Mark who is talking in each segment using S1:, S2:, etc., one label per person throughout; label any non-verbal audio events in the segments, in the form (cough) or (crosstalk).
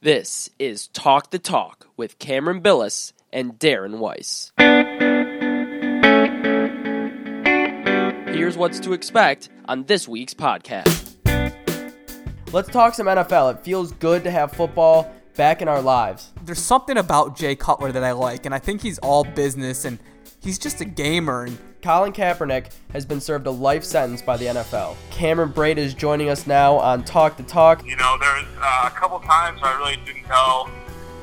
S1: This is Talk the Talk with Cameron Billis and Darren Weiss. Here's what's to expect on this week's podcast. Let's talk some NFL. It feels good to have football back in our lives.
S2: There's something about Jay Cutler that I like, and I think he's all business and he's just a gamer. And
S1: Colin Kaepernick has been served a life sentence by the NFL. Cameron Brate is joining us now on Talk the Talk.
S3: You know, there's uh, a couple times I really didn't know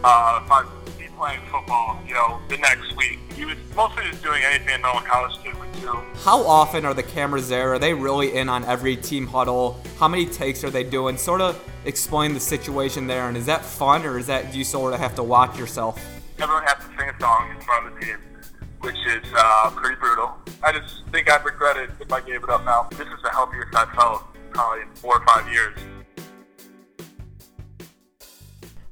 S3: uh, if I'd be playing football, you know, the next week. He was mostly just doing anything a normal college kid would do.
S2: how often are the cameras there? Are they really in on every team huddle? How many takes are they doing? Sort of explain the situation there, and is that fun or is that do you sort of have to watch yourself?
S3: Everyone has to sing a song in front of the team, which is uh, pretty brutal. I just think I'd regret it if I gave it up now. This is the healthiest I've felt probably in four or five years.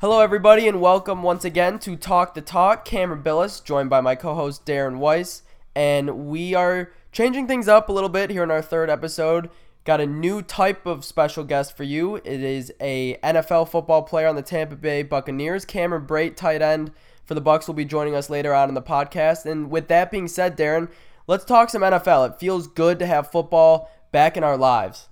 S1: Hello, everybody, and welcome once again to Talk the Talk. Cameron Billis, joined by my co host Darren Weiss, and we are changing things up a little bit here in our third episode. Got a new type of special guest for you. It is a NFL football player on the Tampa Bay Buccaneers. Cameron Brate, tight end for the Bucks, will be joining us later on in the podcast. And with that being said, Darren, let's talk some NFL. It feels good to have football back in our lives.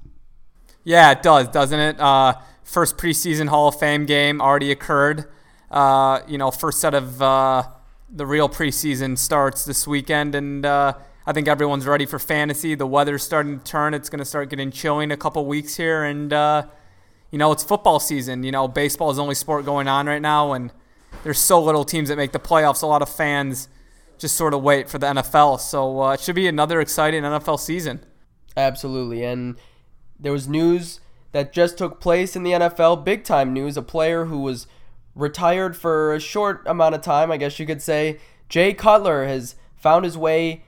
S2: Yeah, it does, doesn't it? Uh, first preseason Hall of Fame game already occurred. Uh, you know, first set of uh, the real preseason starts this weekend, and uh, I think everyone's ready for fantasy. The weather's starting to turn. It's going to start getting chilly in a couple weeks here, and uh, you know, it's football season. You know, baseball is the only sport going on right now, and there's so little teams that make the playoffs. A lot of fans just sort of wait for the NFL. So uh, it should be another exciting NFL season.
S1: Absolutely. And there was news that just took place in the NFL, big time news. A player who was retired for a short amount of time, I guess you could say. Jay Cutler has found his way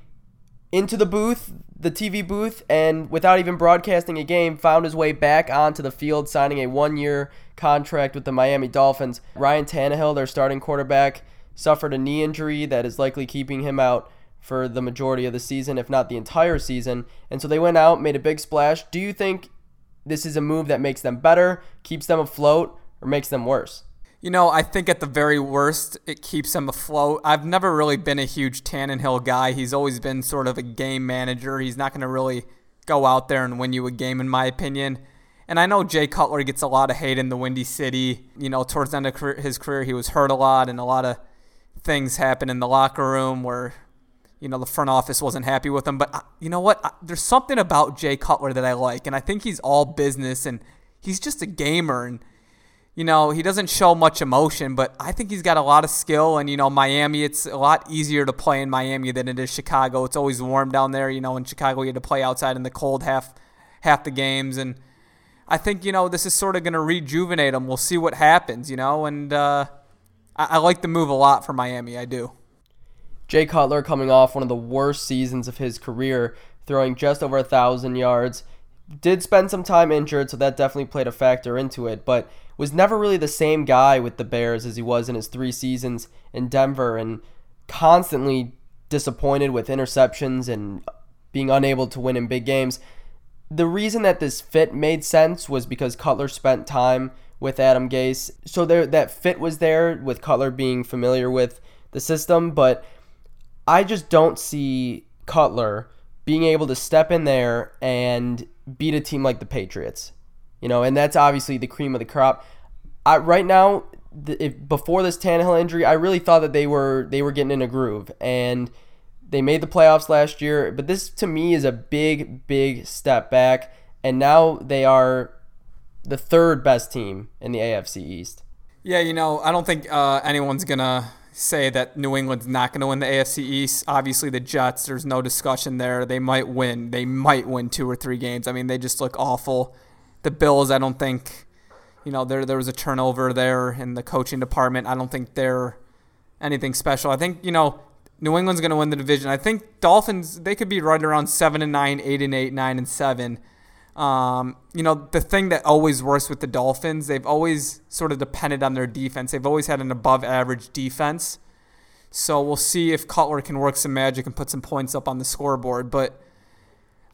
S1: into the booth, the TV booth, and without even broadcasting a game, found his way back onto the field, signing a one year contract with the Miami Dolphins. Ryan Tannehill, their starting quarterback, suffered a knee injury that is likely keeping him out for the majority of the season, if not the entire season. And so they went out, made a big splash. Do you think this is a move that makes them better, keeps them afloat, or makes them worse?
S2: You know, I think at the very worst, it keeps him afloat. I've never really been a huge Tannehill guy. He's always been sort of a game manager. He's not going to really go out there and win you a game, in my opinion. And I know Jay Cutler gets a lot of hate in the Windy City. You know, towards the end of his career, he was hurt a lot, and a lot of things happened in the locker room where, you know, the front office wasn't happy with him. But uh, you know what? Uh, There's something about Jay Cutler that I like, and I think he's all business, and he's just a gamer. And you know, he doesn't show much emotion, but I think he's got a lot of skill. And, you know, Miami, it's a lot easier to play in Miami than it is Chicago. It's always warm down there. You know, in Chicago, you had to play outside in the cold half half the games. And I think, you know, this is sort of going to rejuvenate him. We'll see what happens, you know. And uh, I, I like the move a lot for Miami. I do.
S1: Jay Cutler coming off one of the worst seasons of his career, throwing just over a thousand yards. Did spend some time injured, so that definitely played a factor into it, but was never really the same guy with the Bears as he was in his three seasons in Denver and constantly disappointed with interceptions and being unable to win in big games. The reason that this fit made sense was because Cutler spent time with Adam Gase. So there that fit was there with Cutler being familiar with the system, but I just don't see Cutler being able to step in there and beat a team like the Patriots. You know, and that's obviously the cream of the crop. I, right now, the, if, before this Tannehill injury, I really thought that they were they were getting in a groove, and they made the playoffs last year. But this, to me, is a big, big step back, and now they are the third best team in the AFC East.
S2: Yeah, you know, I don't think uh, anyone's going to say that New England's not going to win the AFC East. Obviously, the Jets, there's no discussion there. They might win. They might win two or three games. I mean, they just look awful. The Bills, I don't think, you know, there there was a turnover there in the coaching department. I don't think they're anything special. I think, you know, New England's going to win the division. I think Dolphins, they could be right around 7 and 9, 8 and 8, 9 and 7. Um, you know, the thing that always works with the Dolphins, they've always sort of depended on their defense. They've always had an above average defense. So we'll see if Cutler can work some magic and put some points up on the scoreboard. But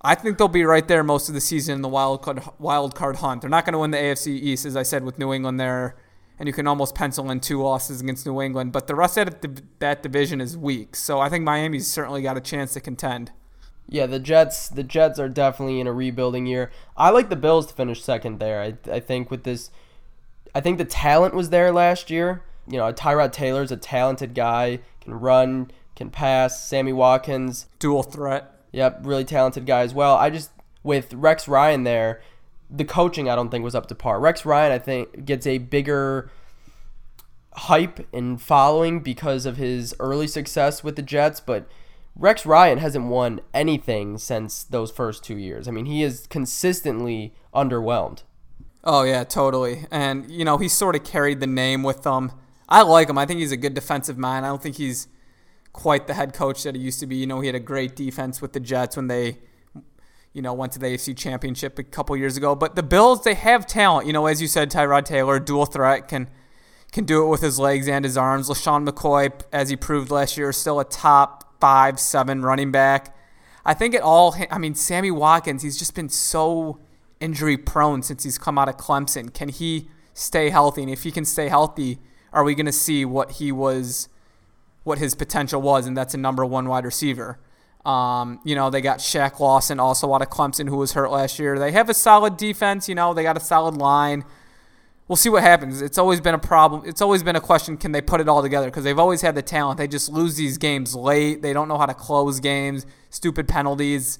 S2: I think they'll be right there most of the season in the wild card, wild card hunt. They're not going to win the AFC East, as I said, with New England there. And you can almost pencil in two losses against New England. But the rest of that division is weak, so I think Miami's certainly got a chance to contend.
S1: Yeah, the Jets. The Jets are definitely in a rebuilding year. I like the Bills to finish second there. I, I think with this, I think the talent was there last year. You know, Tyrod Taylor's a talented guy, can run, can pass. Sammy Watkins,
S2: dual threat.
S1: Yep, really talented guy as well. I just with Rex Ryan there, the coaching I don't think was up to par. Rex Ryan I think gets a bigger hype and following because of his early success with the Jets, but Rex Ryan hasn't won anything since those first two years. I mean, he is consistently underwhelmed.
S2: Oh yeah, totally. And you know, he sort of carried the name with them. I like him. I think he's a good defensive mind. I don't think he's quite the head coach that he used to be. You know, he had a great defense with the Jets when they you know, went to the AFC Championship a couple years ago. But the Bills, they have talent. You know, as you said, Tyrod Taylor, dual threat, can can do it with his legs and his arms. LeSean McCoy, as he proved last year, is still a top five, seven running back. I think it all. I mean, Sammy Watkins. He's just been so injury prone since he's come out of Clemson. Can he stay healthy? And if he can stay healthy, are we going to see what he was, what his potential was? And that's a number one wide receiver. Um, you know, they got Shaq Lawson also out of Clemson who was hurt last year. They have a solid defense. You know, they got a solid line we'll see what happens. It's always been a problem. It's always been a question can they put it all together? Because they've always had the talent. They just lose these games late. They don't know how to close games, stupid penalties.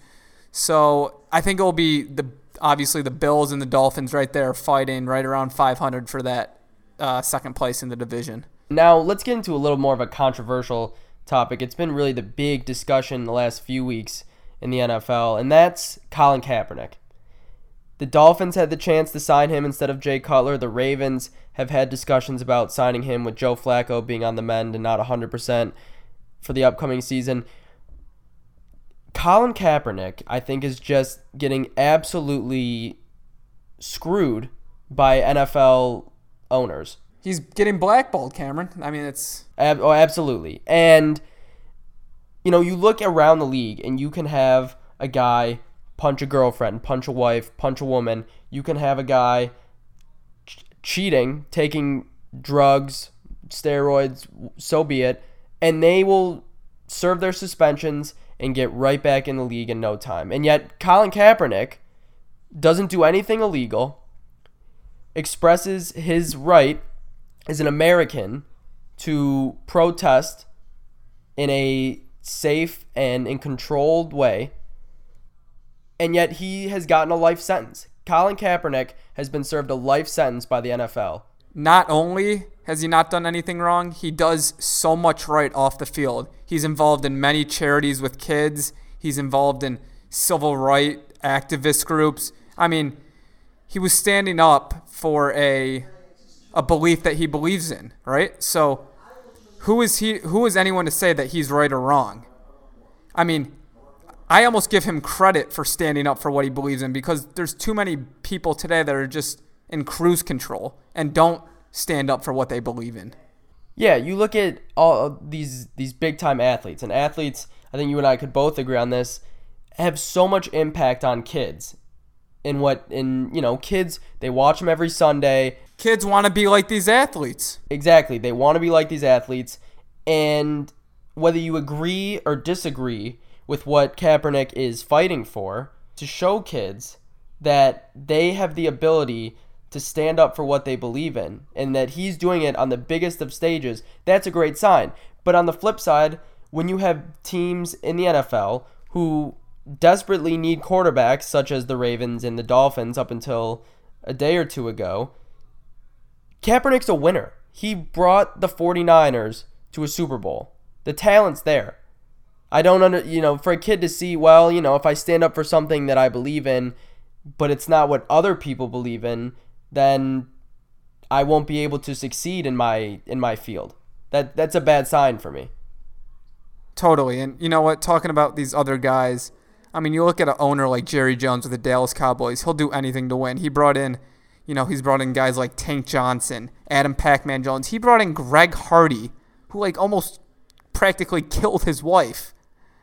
S2: So I think it will be the obviously the Bills and the Dolphins right there fighting right around 500 for that uh, second place in the division.
S1: Now let's get into a little more of a controversial topic. It's been really the big discussion the last few weeks in the NFL, and that's Colin Kaepernick. The Dolphins had the chance to sign him instead of Jay Cutler. The Ravens have had discussions about signing him with Joe Flacco being on the mend and not 100% for the upcoming season. Colin Kaepernick, I think, is just getting absolutely screwed by NFL owners.
S2: He's getting blackballed, Cameron. I mean, it's.
S1: Ab- oh, absolutely. And, you know, you look around the league and you can have a guy punch a girlfriend, punch a wife, punch a woman. You can have a guy ch- cheating, taking drugs, steroids, so be it, and they will serve their suspensions and get right back in the league in no time. And yet, Colin Kaepernick doesn't do anything illegal, expresses his right as an American to protest in a safe and in controlled way and yet he has gotten a life sentence. Colin Kaepernick has been served a life sentence by the NFL.
S2: Not only has he not done anything wrong, he does so much right off the field. He's involved in many charities with kids, he's involved in civil rights activist groups. I mean, he was standing up for a a belief that he believes in, right? So who is he who is anyone to say that he's right or wrong? I mean, I almost give him credit for standing up for what he believes in because there's too many people today that are just in cruise control and don't stand up for what they believe in.
S1: Yeah, you look at all these these big time athletes and athletes. I think you and I could both agree on this. Have so much impact on kids. In what in you know kids they watch them every Sunday.
S2: Kids want to be like these athletes.
S1: Exactly, they want to be like these athletes, and whether you agree or disagree with what Kaepernick is fighting for to show kids that they have the ability to stand up for what they believe in and that he's doing it on the biggest of stages, that's a great sign. But on the flip side, when you have teams in the NFL who desperately need quarterbacks, such as the Ravens and the Dolphins up until a day or two ago, Kaepernick's a winner. He brought the 49ers to a Super Bowl. The talent's there. I don't under you know for a kid to see well you know if I stand up for something that I believe in, but it's not what other people believe in, then I won't be able to succeed in my in my field. That that's a bad sign for me.
S2: Totally, and you know what? Talking about these other guys, I mean, you look at an owner like Jerry Jones with the Dallas Cowboys. He'll do anything to win. He brought in, you know, he's brought in guys like Tank Johnson, Adam Pac-Man Jones. He brought in Greg Hardy, who like almost practically (laughs) killed his wife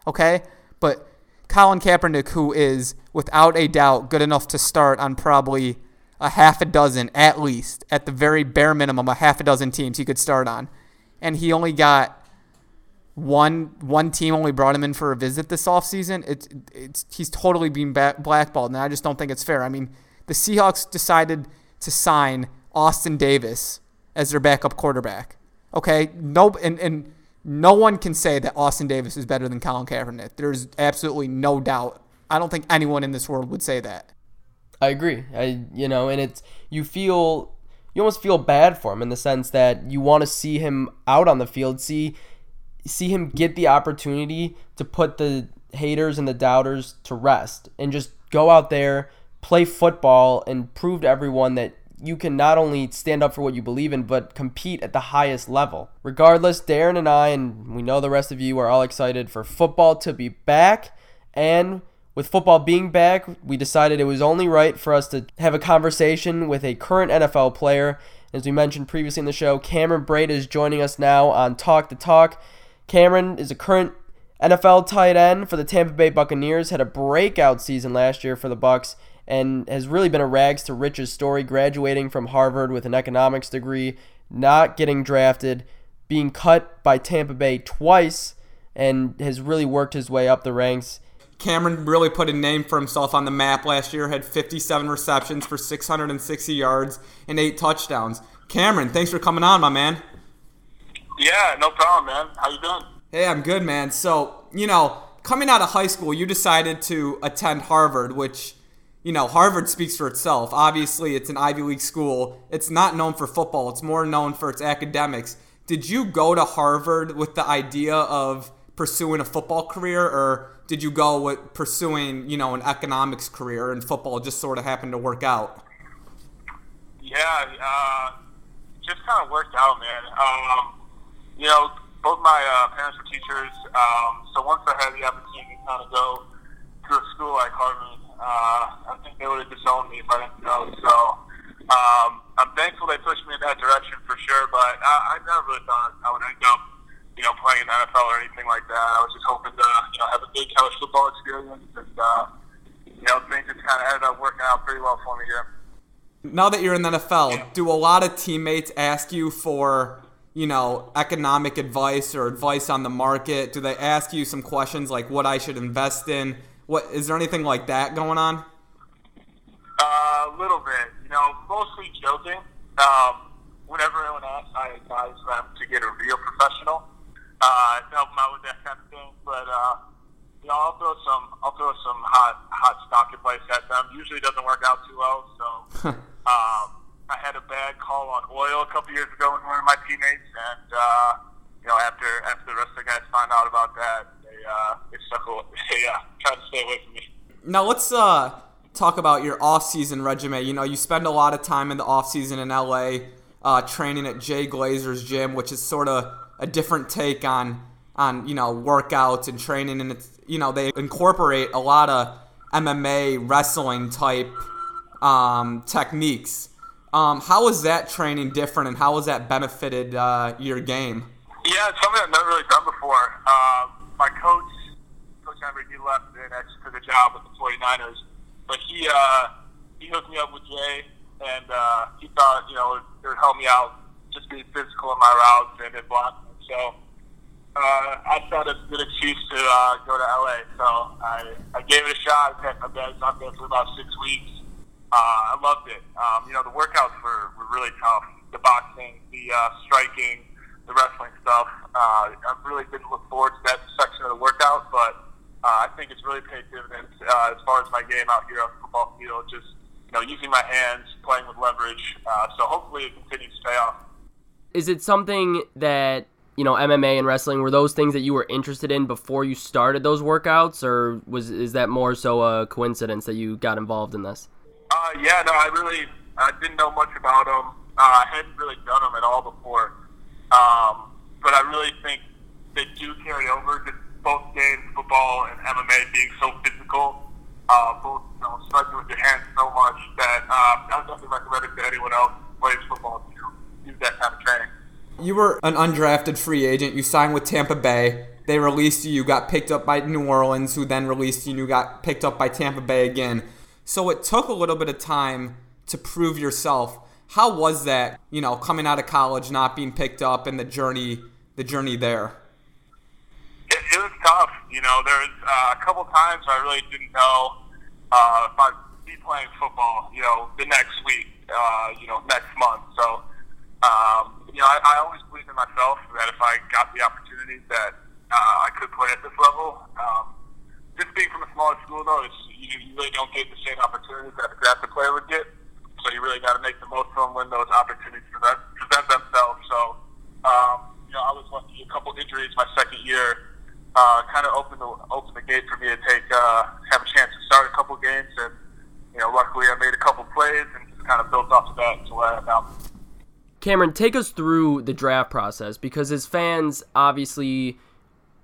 S2: okay? But Colin Kaepernick, who is without a doubt good enough to start on probably
S4: a half a dozen at least, at the very bare minimum, a half a dozen teams he could start on, and he only got one one team only brought him in for a visit this offseason. It's it's he's totally being blackballed, and I just don't think it's fair. I mean, the Seahawks decided to sign Austin Davis as their backup quarterback. Okay, no, and and no one can say that Austin Davis is better than Colin Kaepernick. There's absolutely no doubt. I don't think anyone in this world would say that.
S1: I agree. I you know, and it's you feel you almost feel bad for him in the sense that you want to see him out on the field, see see him get the opportunity to put the haters and the doubters to rest and just go out there, play football and prove to everyone that you can not only stand up for what you believe in, but compete at the highest level. Regardless, Darren and I, and we know the rest of you, are all excited for football to be back. And with football being back, we decided it was only right for us to have a conversation with a current NFL player. As we mentioned previously in the show, Cameron Brate is joining us now on Talk the Talk. Cameron is a current NFL tight end for the Tampa Bay Buccaneers, had a breakout season last year for the Bucks and has really been a rags to riches story, graduating from Harvard with an economics degree, not getting drafted, being cut by Tampa Bay twice, and has really worked his way up the ranks.
S4: Cameron really put a name for himself on the map last year, had 57 receptions for 660 yards and eight touchdowns. Cameron, thanks for coming on, my man.
S3: Yeah, no problem, man. How you doing?
S4: Hey, I'm good, man. So, you know, coming out of high school, you decided to attend Harvard, which you know, Harvard speaks for itself. Obviously, it's an Ivy League school. It's not known for football, it's more known for its academics. Did you go to Harvard with the idea of pursuing a football career, or did you go with pursuing, you know, an economics career and football just sort of happened to work out?
S3: Yeah, uh, just kind of worked out, man. Um, you know, both my uh, parents were teachers, um, so once I had the opportunity to kind of go to a school like Harvard, uh, I think they would have disowned me if I didn't go. So um, I'm thankful they pushed me in that direction for sure. But I, I never really thought I would end up, you know, playing in the NFL or anything like that. I was just hoping to, you know, have a big college football experience, and uh, you know, things just kind of ended up working out pretty well for me here.
S4: Now that you're in the NFL, do a lot of teammates ask you for you know, economic advice or advice on the market? Do they ask you some questions like what I should invest in? What is there anything like that going on?
S3: Uh, a little bit, you know, mostly joking. Um, whenever anyone asks, I advise them to get a real professional uh, to help them out with that kind of thing. But uh, you know, I'll throw some, I'll throw some hot, hot stock advice at them. Usually, doesn't work out too well. So, um, I had a bad call on oil a couple years ago with one of my teammates, and uh, you know, after after the rest of the guys find out about that, uh, they stuck. They (laughs) uh, tried to stay away from me.
S4: Now let's uh, talk about your off-season regimen. You know, you spend a lot of time in the off-season in LA, uh, training at Jay Glazer's gym, which is sort of a different take on on you know workouts and training, and it's you know they incorporate a lot of MMA wrestling type um, techniques. Um, how is that training different, and how has that benefited uh, your game?
S3: Yeah, it's something I've never really done before. Uh, my coach, Coach he left and actually took a job with the 49ers. But he uh, he hooked me up with Jay, and uh, he thought you know it would help me out just being physical in my routes and in blocking. So uh, I thought it's a good excuse to uh, go to LA. So I, I gave it a shot. I packed my bags up there for about six weeks. Uh, I loved it. Um, you know, the workouts were, were really tough. The boxing, the uh, striking, the wrestling stuff. Uh, I really didn't look forward to that section of the workout, but uh, I think it's really paid dividends uh, as far as my game out here on the football field. Just you know, using my hands, playing with leverage. Uh, so hopefully, it continues to pay off.
S1: Is it something that you know MMA and wrestling were those things that you were interested in before you started those workouts, or was is that more so a coincidence that you got involved in this?
S3: Uh, yeah, no, I really I didn't know much about them. Uh, I hadn't really done them at all before. Um, but I really think they do carry over just both games, football and MMA being so physical, uh, both you know, striking with your hands so much that uh, I would definitely recommend it to anyone else who plays football to use that kind of training.
S4: You were an undrafted free agent. You signed with Tampa Bay. They released you. You got picked up by New Orleans, who then released you. and You got picked up by Tampa Bay again. So it took a little bit of time
S2: to prove yourself. How was that, you know, coming out of college, not being picked up, and the journey, the journey there?
S3: It, it was tough. You know, there was uh, a couple times I really didn't know uh, if I'd be playing football. You know, the next week, uh, you know, next month. So, um, you know, I, I always believed in myself that if I got the opportunity, that uh, I could play at this level. Um, just being from a smaller school, though, it's, you, you really don't get the same opportunities that a drafted player would get. So you really got to make the most of them when those opportunities present, present themselves. So, um, you know, I was lucky. A couple injuries my second year uh, kind of opened the opened the gate for me to take uh, have a chance to start a couple games, and you know, luckily I made a couple plays and just kind of built off of that to where I am now.
S1: Cameron, take us through the draft process because as fans, obviously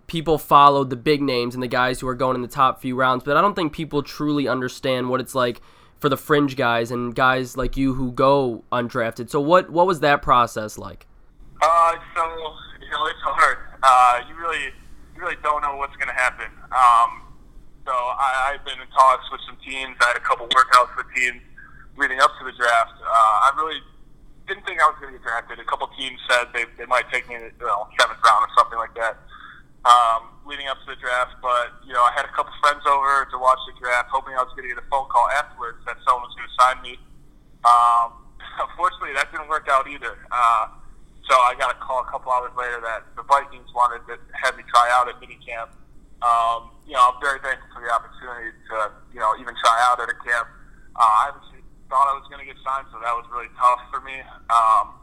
S1: people followed the big names and the guys who are going in the top few rounds, but I don't think people truly understand what it's like for the fringe guys and guys like you who go undrafted. So what what was that process like?
S3: Uh, so you know it's hard. Uh, you really really don't know what's going to happen. Um, so I, I've been in talks with some teams. I had a couple workouts with teams leading up to the draft. Uh, I really didn't think I was going to get drafted. A couple teams said they, they might take me in the you seventh round or something like that um, leading up to the draft. But you know, I had a couple friends over to watch the draft, hoping I was going to get a phone call afterwards that someone was going to sign me. Um, (laughs) unfortunately, that didn't work out either. Uh, so I got a call a couple hours later that the Vikings wanted to have me try out at minicamp. Um, you know, I'm very thankful for the opportunity to, you know, even try out at a camp. Uh, I obviously thought I was going to get signed, so that was really tough for me. Um,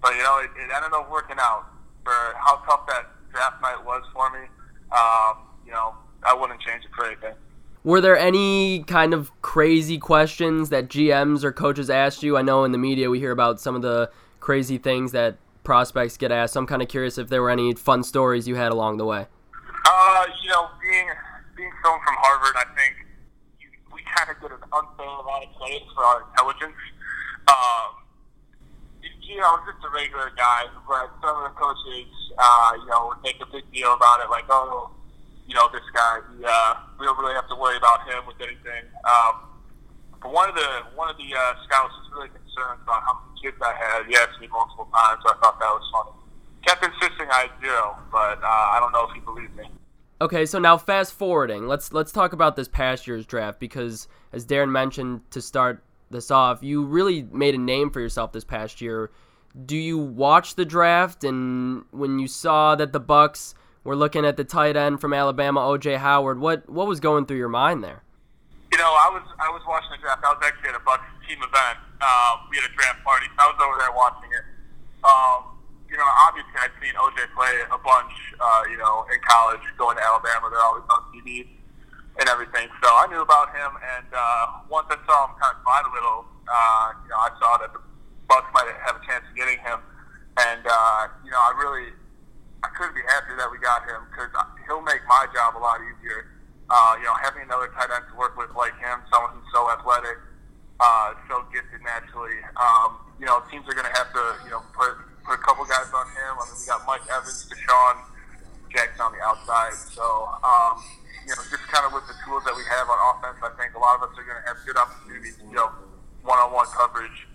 S3: but, you know, it, it ended up working out for how tough that draft night was for me, um, you know, I wouldn't change it for anything.
S1: Were there any kind of crazy questions that GMs or coaches asked you? I know in the media we hear about some of the crazy things that prospects get asked. So I'm kind of curious if there were any fun stories you had along the way.
S3: Uh, you know, being being someone from Harvard, I think you, we kind of get an unfair amount of credit for our intelligence. Um, you know, I'm just a regular guy, but some of the coaches, uh, you know, would make a big deal about it, like, oh, you know, this guy, he, uh, we don't really have to worry about him with anything. Um, but one of the one of the uh, scouts was really concerned about how kids I had. He asked me multiple times, so I thought that was funny. Kept insisting I had zero, but uh, I don't know if he believed me.
S1: Okay, so now fast forwarding, let's let's talk about this past year's draft because, as Darren mentioned to start this off, you really made a name for yourself this past year. Do you watch the draft and when you saw that the Bucks were looking at the tight end from Alabama, OJ Howard, what what was going through your mind there?
S3: You know, I was I was watching the draft. I was actually at a Bucks team event. Um, we had a draft party. I was over there watching it. Um, you know, obviously I'd seen OJ play a bunch. Uh, you know, in college, going to Alabama, they're always on TV and everything. So I knew about him, and uh, once I saw him kind of slide a little, uh, you know, I saw that the Bucks might have a chance of getting him, and uh, you know, I really, I couldn't be happier that we got him because he'll make my job a lot easier. Uh, you know, having another tight end to work with like him, someone who's so athletic, uh, so gifted naturally. Um, you know, teams are going to have to, you know, put put a couple guys on him. I mean, we got Mike Evans, DeSean Jackson on the outside, so. Um, you know, just kind of with the tools that we have on offense, I think a lot of us are going to have good opportunities, you know, one-on-one coverage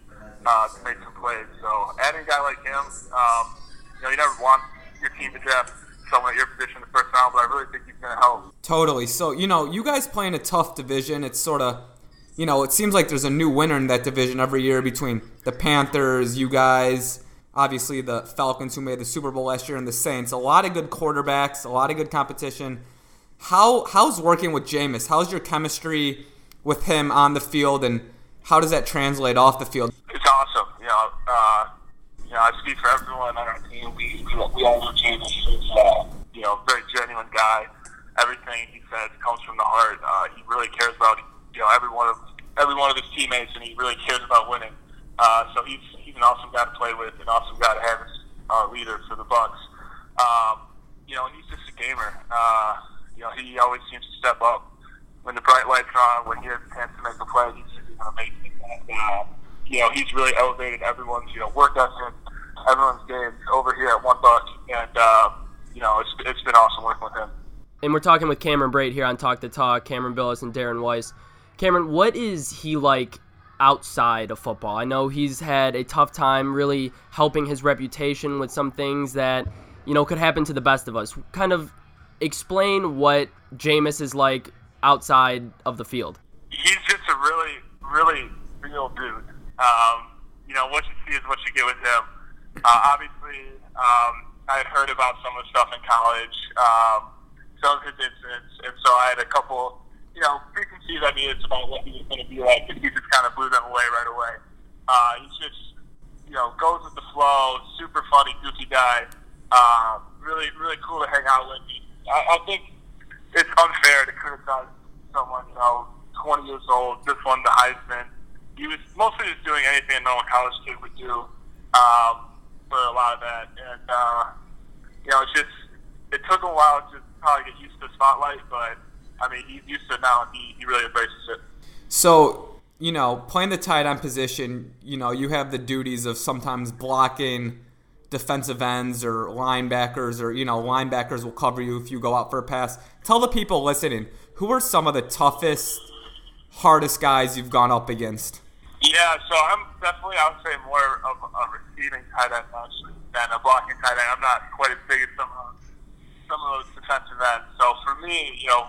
S3: uh, to make some plays. So adding a guy like him, um, you know, you never want your team to draft someone at your position in the first round, but I really think he's going to help.
S2: Totally. So, you know, you guys play in a tough division. It's sort of, you know, it seems like there's a new winner in that division every year between the Panthers, you guys, obviously the Falcons who made the Super Bowl last year, and the Saints. A lot of good quarterbacks, a lot of good competition. How how's working with Jameis? How's your chemistry with him on the field, and how does that translate off the field?
S3: It's awesome. You know, uh, you know, I speak for everyone on our team. We we, we all know Jameis is uh, you know very genuine guy. Everything he says comes from the heart. Uh, he really cares about you know every one of every one of his teammates, and he really cares about winning. Uh, so he's he's an awesome guy to play with, an awesome guy to have as our leader for the Bucks. Um, you know, and he's just a gamer. Uh, you know, he always seems to step up when the bright lights are on, when he has a chance to make a play. He's, he's amazing. And, uh, you know, he's really elevated everyone's, you know, work ethic, everyone's game over here at One Buck. And, uh, you know, it's, it's been awesome working with him.
S1: And we're talking with Cameron Brate here on Talk the Talk, Cameron Billis and Darren Weiss. Cameron, what is he like outside of football? I know he's had a tough time really helping his reputation with some things that, you know, could happen to the best of us. Kind of explain what Jameis is like outside of the field.
S3: He's just a really, really real dude. Um, you know, what you see is what you get with him. Uh, obviously, um, I had heard about some of the stuff in college, um, some of his incidents, and so I had a couple, you know, preconceived ideas about what he was going to be like, and he just kind of blew them away right away. Uh, he's just, you know, goes with the flow, super funny, goofy guy. Uh, really, really cool to hang out with. I, I think it's unfair to criticize someone, you know, 20 years old, just won the Heisman. He was mostly just doing anything a normal college kid would do um, for a lot of that. And, uh, you know, it's just, it took a while to probably get used to the spotlight, but, I mean, he's used to it now and he, he really embraces it.
S4: So, you know, playing the tight end position, you know, you have the duties of sometimes blocking defensive ends or linebackers or you know linebackers will cover you if you go out for a pass. Tell the people listening who are some of the toughest hardest guys you've gone up against?
S3: Yeah so i'm definitely i would say more of a receiving tight end actually than a blocking tight end. I'm not quite as big as some of those, some of those defensive ends. So for me you know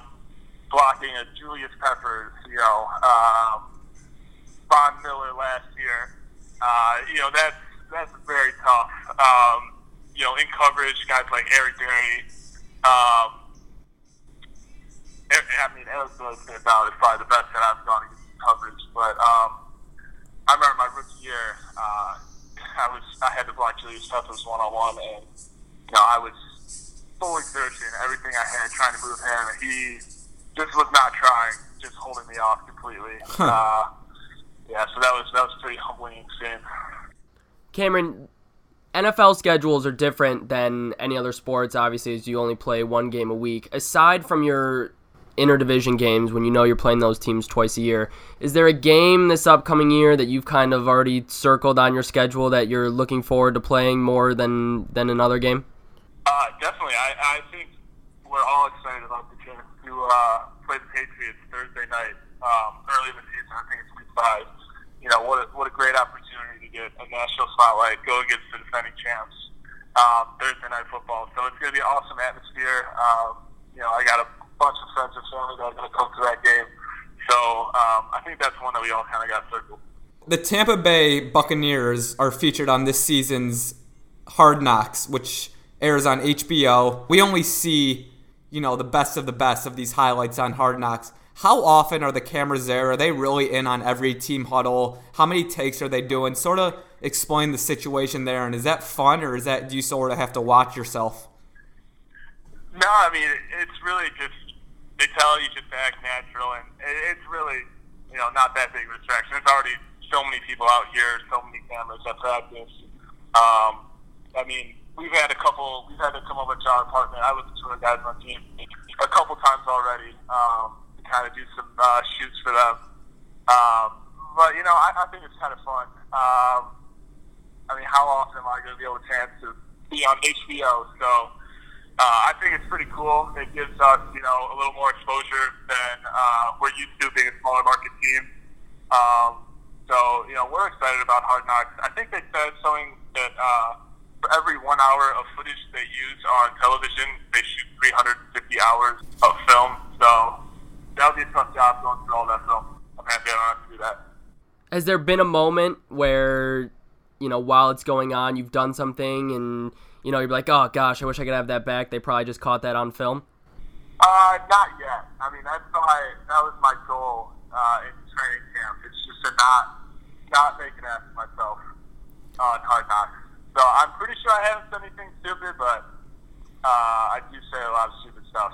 S3: blocking a julius peppers you know um, von miller last year uh, you know that's that's very tough. Um, you know, in coverage, guys like Eric Berry. Um, I mean, Eric Berry's been about is probably the best that I've gone against in coverage. But um, I remember my rookie year, uh, I was I had to block Julius Peppers one on one, and you know I was fully searching everything I had trying to move him, and he just was not trying, just holding me off completely. uh, yeah, so that was that was pretty humbling experience.
S1: Cameron, NFL schedules are different than any other sports, obviously, as you only play one game a week. Aside from your interdivision games, when you know you're playing those teams twice a year, is there a game this upcoming year that you've kind of already circled on your schedule that you're looking forward to playing more than, than another game?
S3: Uh, definitely. I, I think we're all excited about the uh, play the Patriots Thursday night um, early in the season. I think it's week five. You know, what a, what a great opportunity to get a national spotlight, go against the defending champs um, Thursday night football. So it's going to be an awesome atmosphere. Um, you know, I got a bunch of friends and family that are going to come to that game. So um, I think that's one that we all kind of got circled.
S4: The Tampa Bay Buccaneers are featured on this season's Hard Knocks, which airs on HBO. We only see, you know, the best of the best of these highlights on Hard Knocks how often are the cameras there? Are they really in on every team huddle? How many takes are they doing? Sort of explain the situation there, and is that fun, or is that do you sort of have to watch yourself?
S3: No, I mean it's really just they tell you just to act natural, and it's really you know not that big of a distraction. There's already so many people out here, so many cameras at practice. Um, I mean, we've had a couple. We've had to come over to our apartment. I was two of the guys on the team a couple times already. Um, to kind of do some uh, shoots for them. Um, but you know, I, I think it's kind of fun. Um, I mean, how often am I going to be able to chance to be on HBO? So uh, I think it's pretty cool. It gives us, you know, a little more exposure than uh, we're used to being a smaller market team. Um, so you know, we're excited about Hard Knocks. I think they said something that uh, for every one hour of footage they use on television, they shoot 350 hours of film. So that would be a tough job going through all that film. I'm happy I don't have to do that.
S1: Has there been a moment where, you know, while it's going on, you've done something and you know you're like, oh gosh, I wish I could have that back. They probably just caught that on film.
S3: Uh, not yet. I mean, that's my that was my goal uh, in training camp. It's just to not not make an ass of myself on hard knocks. So I'm pretty sure I haven't done anything stupid, but uh, I do say a lot of stupid stuff.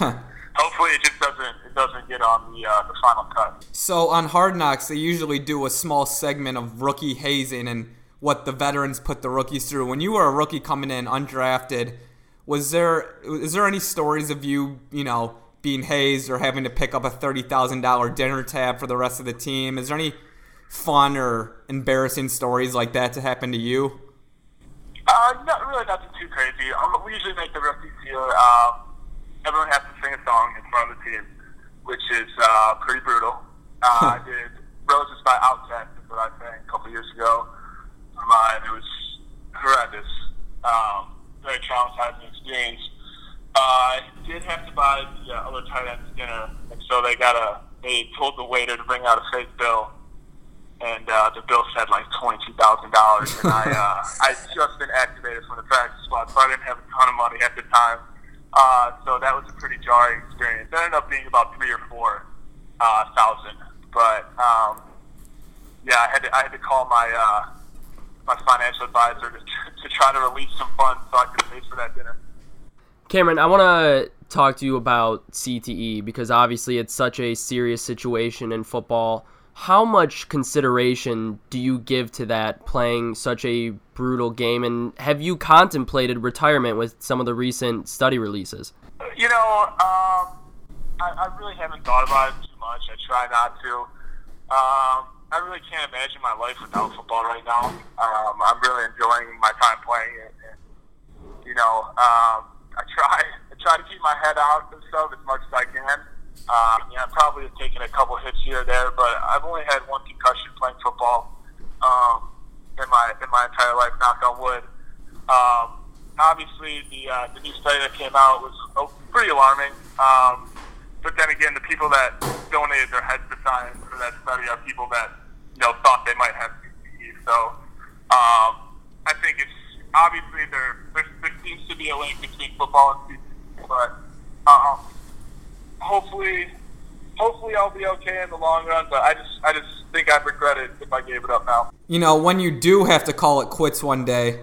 S3: So. hopefully it just doesn't it doesn't get on the uh, the final cut.
S4: So on Hard Knocks, they usually do a small segment of rookie hazing and what the veterans put the rookies through. When you were a rookie coming in undrafted, was there is there any stories of you you know being hazed or having to pick up a thirty thousand dollar dinner tab for the rest of the team? Is there any fun or embarrassing stories like that to happen to you?
S3: Uh, not really, nothing too crazy. Um, we usually make the rookies here. Um, everyone has to sing a song in front of the team, which is uh, pretty brutal. Uh, I did Roses by OutKast is what I sang a couple years ago. Mine, it was horrendous. Um, very traumatizing experience. Uh, I did have to buy the uh, other tight ends dinner, and so they got a. They told the waiter to bring out a fake bill, and uh, the bill said like twenty two thousand dollars, and I (laughs) uh, I just been activated from the practice squad, so I didn't have a ton of money at the time. Uh, so that was a pretty jarring experience. It ended up being about three or four uh, thousand, but um, yeah, I had to I had to call my uh, my financial advisor to, to try to release some funds so I could pay for that dinner.
S1: Cameron, I want to talk to you about CTE because obviously it's such a serious situation in football. How much consideration do you give to that playing such a brutal game? And have you contemplated retirement with some of the recent study releases?
S3: You know, um, I, I really haven't thought about it too much. I try not to. Um, I really can't imagine my life without football right now. Um, I'm really enjoying my time playing it. And, you know, um, I try (laughs) I try to keep my head out and stuff as much as I can. Um, yeah, I'm probably taking a couple hits here or there, but I've only had one concussion playing football um, in my in my entire life. Knock on wood. Um, obviously, the uh, the new study that came out was uh, pretty alarming. Um, but then again, the people that donated their heads to science for that study are people that you know thought they might have CTE. So um, I think it's obviously there, there there seems to be a link between football and CTE, but um, hopefully hopefully I'll be okay in the long run. But I just I just think I'd regret it if I gave it up now.
S2: You know, when you do have to call it quits one day,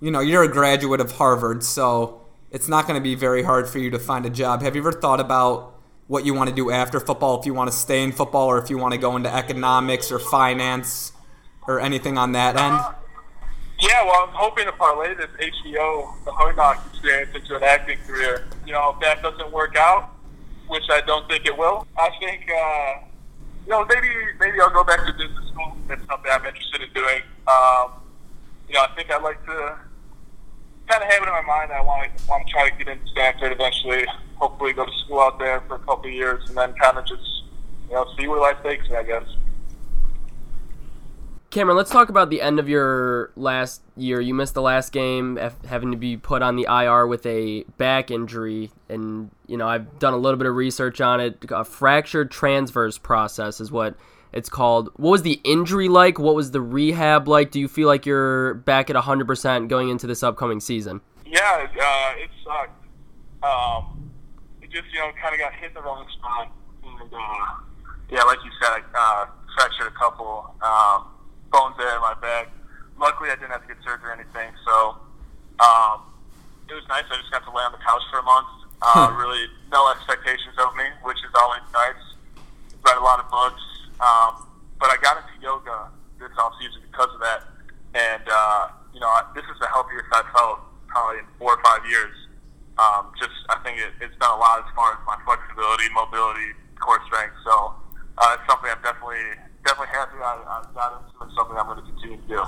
S2: you know, you're a graduate of Harvard, so it's not going to be very hard for you to find a job. Have you ever thought about what you want to do after football? If you want to stay in football, or if you want to go into economics or finance or anything on that end?
S3: Uh, yeah, well, I'm hoping to parlay this HBO, the Hard Knocks experience, into an acting career. You know, if that doesn't work out, which I don't think it will, I think, uh, you know, maybe maybe I'll go back to business school. That's something I'm interested in doing. Um, you know, I think I'd like to kind of have it in my mind I want to want to try to get into Stanford eventually. Hopefully, go to school out there for a couple of years, and then kind of just you know see where life takes me. I guess.
S1: Cameron, let's talk about the end of your last year. You missed the last game, having to be put on the IR with a back injury, and you know I've done a little bit of research on it. A fractured transverse process is what it's called. What was the injury like? What was the rehab like? Do you feel like you're back at 100% going into this upcoming season?
S3: Yeah, uh, it sucked. Um, it just you know kind of got hit in the wrong spot, and uh, yeah, like you said, I uh, fractured a couple. Um, bones there in my back. Luckily, I didn't have to get surgery or anything, so um, it was nice. I just got to lay on the couch for a month. Uh, really, no expectations of me, which is always nice. Read a lot of books, um, but I got into yoga this off season because of that. And uh, you know, this is the healthiest I've felt probably in four or five years. Um, just, I think it, it's done a lot as far as my flexibility, mobility, core strength. So uh, it's something I'm definitely definitely happy I, I got into. It's something I'm going to continue to do.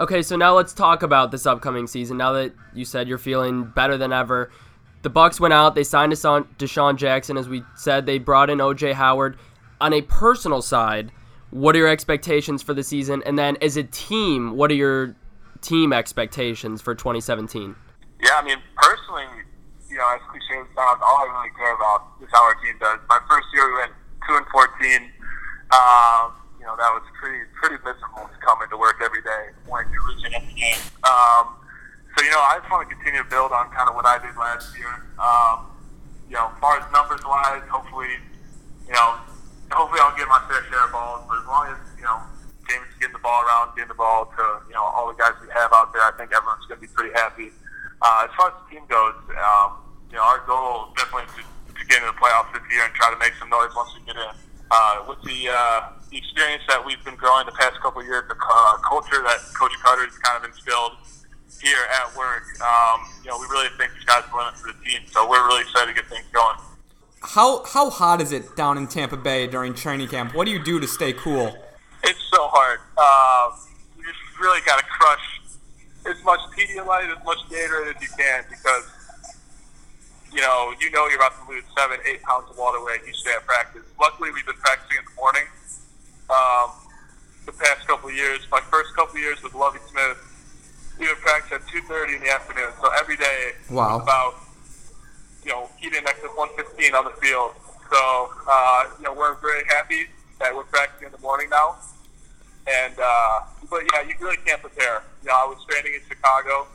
S1: Okay, so now let's talk about this upcoming season. Now that you said you're feeling better than ever, the Bucks went out. They signed DeSean Jackson, as we said. They brought in OJ Howard. On a personal side, what are your expectations for the season? And then, as a team, what are your team expectations for 2017?
S3: Yeah, I mean, personally, you know, as cliche as sounds, all I really care about is how our team does. My first year, we went two and fourteen. Um, you know, that was pretty pretty miserable to come into work every day wanting to lose every game. Um, so you know, I just want to continue to build on kind of what I did last year. Um, you know, as far as numbers wise, hopefully, you know, hopefully I'll get my fair share of balls. But as long as you know, Jameis is getting the ball around, getting the ball to you know all the guys we have out there, I think everyone's going to be pretty happy. Uh, as far as the team goes, um, you know, our goal is definitely to, to get into the playoffs this year and try to make some noise once we get in uh, with the, uh, the experience that we've been growing the past couple of years, the uh, culture that Coach Koetter has kind of instilled here at work, um, you know, we really think the sky's the limit for the team. So we're really excited to get things going.
S2: How how hot is it down in Tampa Bay during training camp? What do you do to stay cool?
S3: It's so hard. Uh, you just really got to crush as much Pedialyte, as much Gatorade as you can because you know, you know you're about to lose seven, eight pounds of water weight each day at practice. Luckily, we've been practicing in the morning, um, the past couple of years. My first couple of years with Lovie Smith, we would practice at 2:30 in the afternoon. So every day,
S4: Wow.
S3: about you know heating next to 115 on the field. So uh, you know we're very happy that we're practicing in the morning now. And uh, but yeah, you really can't prepare. You know, I was training in Chicago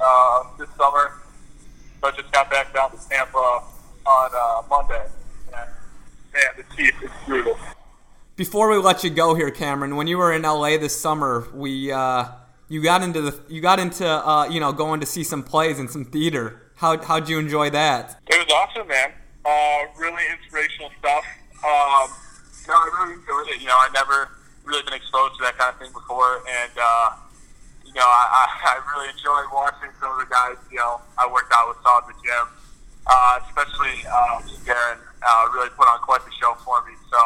S3: uh, this summer, so I just got back down to Tampa on uh, Monday. And man, the Chiefs is brutal.
S4: Before we let you go here, Cameron, when you were in LA this summer, we uh, you got into the you got into uh, you know going to see some plays and some theater. How how'd you enjoy that?
S3: It was awesome, man. Uh, really inspirational stuff. Um, no, I really enjoyed it. You know, I never really been exposed to that kind of thing before, and uh, you know, I, I, (laughs) I really enjoyed watching some of the guys. You know, I worked out with saw at the gym, uh, especially uh, Darren. Uh, really put on quite the show for me. So,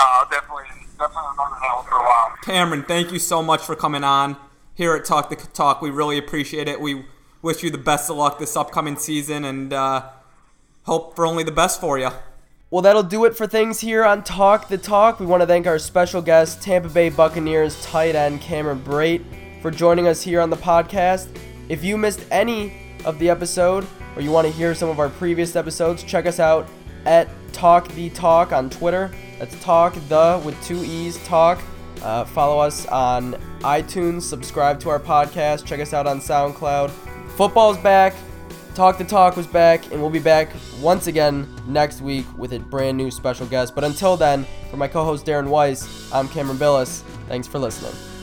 S3: uh, definitely, definitely remember that one for a while.
S4: Cameron, thank you so much for coming on here at Talk the Talk. We really appreciate it. We wish you the best of luck this upcoming season and uh, hope for only the best for you.
S1: Well, that'll do it for things here on Talk the Talk. We want to thank our special guest, Tampa Bay Buccaneers tight end Cameron Brate, for joining us here on the podcast. If you missed any of the episode or you want to hear some of our previous episodes, check us out at Talk the Talk on Twitter. That's Talk the with two E's Talk. Uh, follow us on iTunes, subscribe to our podcast, check us out on SoundCloud. Football's back. Talk the Talk was back, and we'll be back once again next week with a brand new special guest. But until then, for my co host Darren Weiss, I'm Cameron Billis. Thanks for listening.